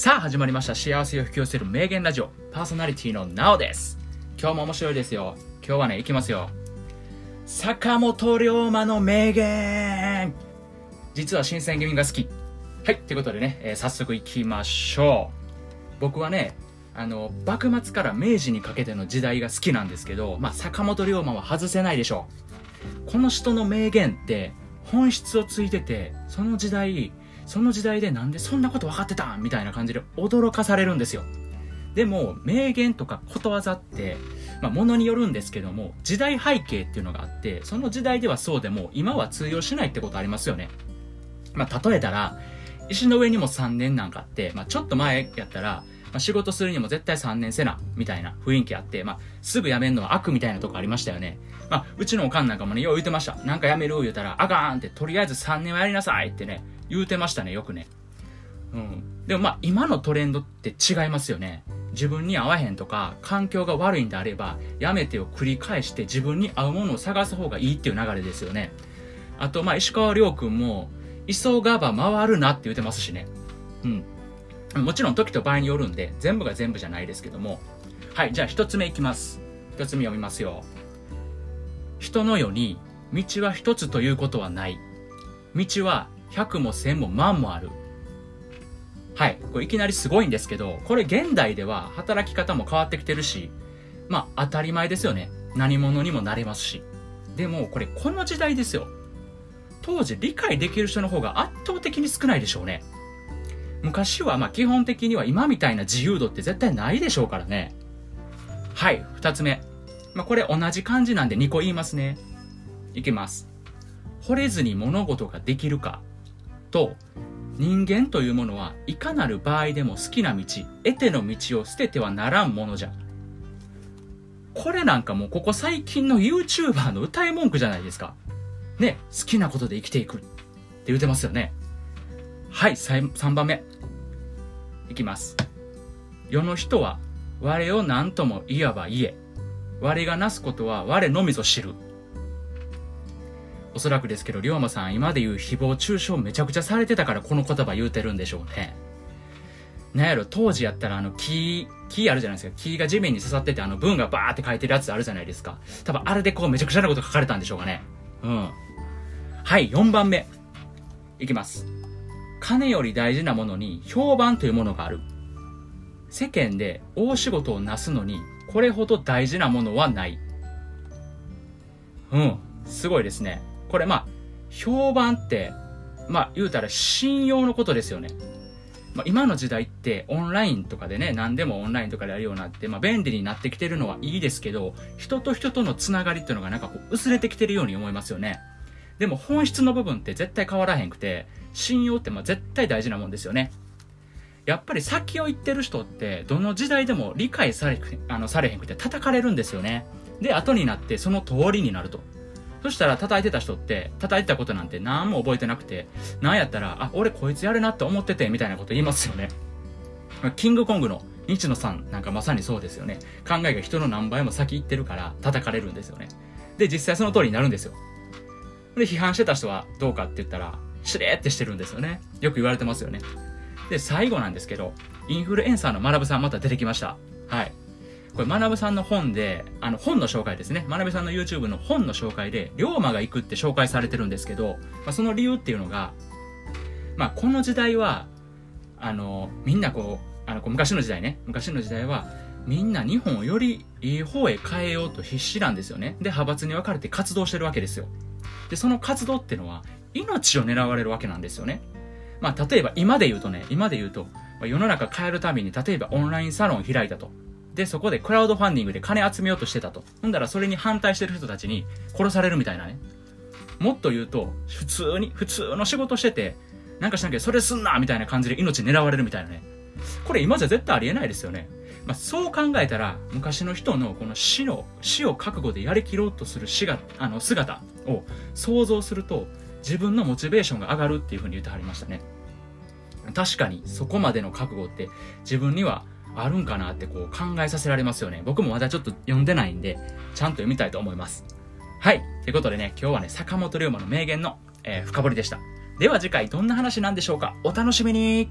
さあ始まりました。幸せを引き寄せる名言ラジオ。パーソナリティのなおです。今日も面白いですよ。今日はねいきますよ。坂本龍馬の名言。実は新選組が好き。はいということでね、えー、早速いきましょう。僕はねあの幕末から明治にかけての時代が好きなんですけど、まあ、坂本龍馬は外せないでしょう。この人の名言って本質をついててその時代その時代でなんでそんなこと分かってたみたいな感じで驚かされるんですよ。でも、名言とかことわざって、まあ、ものによるんですけども、時代背景っていうのがあって、その時代ではそうでも、今は通用しないってことありますよね。まあ、例えたら、石の上にも3年なんかあって、まあ、ちょっと前やったら、まあ、仕事するにも絶対3年せな、みたいな雰囲気あって、まあ、すぐ辞めるのは悪みたいなとこありましたよね。まあ、うちのおかんなんかもね、よう言ってました。なんか辞める言うたら、あかんって、とりあえず3年はやりなさいってね、言うてましたね、よくね。うん。でもまあ、今のトレンドって違いますよね。自分に合わへんとか、環境が悪いんであれば、やめてを繰り返して自分に合うものを探す方がいいっていう流れですよね。あと、まあ、石川亮君も、急がば回るなって言ってますしね。うん。もちろん時と場合によるんで、全部が全部じゃないですけども。はい、じゃあ一つ目いきます。一つ目読みますよ。人の世に、道は一つということはない。道は100も1000も万もある。はい。これいきなりすごいんですけど、これ現代では働き方も変わってきてるし、まあ当たり前ですよね。何者にもなれますし。でもこれこの時代ですよ。当時理解できる人の方が圧倒的に少ないでしょうね。昔はまあ基本的には今みたいな自由度って絶対ないでしょうからね。はい、二つ目。まあこれ同じ漢字なんで2個言いますね。いきます。惚れずに物事ができるかと人間というものはいかなる場合でも好きな道得ての道を捨ててはならんものじゃ。これなんかもうここ最近の YouTuber の歌い文句じゃないですか。ね好きなことで生きていくって言うてますよね。はい3番目いきます。世の人は我を何とも言わば言え。我がなすことは我のみぞ知る。おそらくですけど、龍馬さん今で言う誹謗中傷めちゃくちゃされてたからこの言葉言うてるんでしょうね。なんやろ、当時やったらあの木、木あるじゃないですか。木が地面に刺さっててあの文がバーって書いてるやつあるじゃないですか。多分あれでこうめちゃくちゃなこと書かれたんでしょうかね。うん。はい、4番目。いきます。金より大事なものに評判というものがある。世間で大仕事をなすのにこれほど大事なものはない。うん、すごいですね。これまあ、評判って、まあ言うたら信用のことですよね。まあ、今の時代ってオンラインとかでね、何でもオンラインとかでやるようになって、まあ便利になってきてるのはいいですけど、人と人とのつながりっていうのがなんかこう薄れてきてるように思いますよね。でも本質の部分って絶対変わらへんくて、信用ってまあ絶対大事なもんですよね。やっぱり先を言ってる人って、どの時代でも理解されあのされへんくて叩かれるんですよね。で、後になってその通りになると。そしたら叩いてた人って、叩いてたことなんて何も覚えてなくて、なんやったら、あ、俺こいつやるなって思ってて、みたいなこと言いますよね。キングコングの日野さんなんかまさにそうですよね。考えが人の何倍も先行ってるから叩かれるんですよね。で、実際その通りになるんですよ。で、批判してた人はどうかって言ったら、しれーってしてるんですよね。よく言われてますよね。で、最後なんですけど、インフルエンサーの学さんまた出てきました。はい。これ、学さんの本で、あの、本の紹介ですね。学さんの YouTube の本の紹介で、龍馬が行くって紹介されてるんですけど、まあ、その理由っていうのが、まあ、この時代は、あの、みんなこう、あの、昔の時代ね、昔の時代は、みんな日本をよりいい方へ変えようと必死なんですよね。で、派閥に分かれて活動してるわけですよ。で、その活動っていうのは、命を狙われるわけなんですよね。まあ、例えば今で言うとね、今で言うと、世の中変えるために、例えばオンラインサロン開いたと。で、そこでクラウドファンディングで金集めようとしてたと。ほんだらそれに反対してる人たちに殺されるみたいなね。もっと言うと、普通に、普通の仕事してて、なんかしなきゃそれすんなみたいな感じで命狙われるみたいなね。これ今じゃ絶対ありえないですよね。まあ、そう考えたら、昔の人のこの死の、死を覚悟でやりきろうとする死が、あの、姿を想像すると、自分のモチベーションが上がるっていうふうに言ってはりましたね。確かに、そこまでの覚悟って自分にはあるんかなってこう考えさせられますよね。僕もまだちょっと読んでないんで、ちゃんと読みたいと思います。はい。ということでね、今日はね、坂本龍馬の名言の、えー、深掘りでした。では次回どんな話なんでしょうかお楽しみに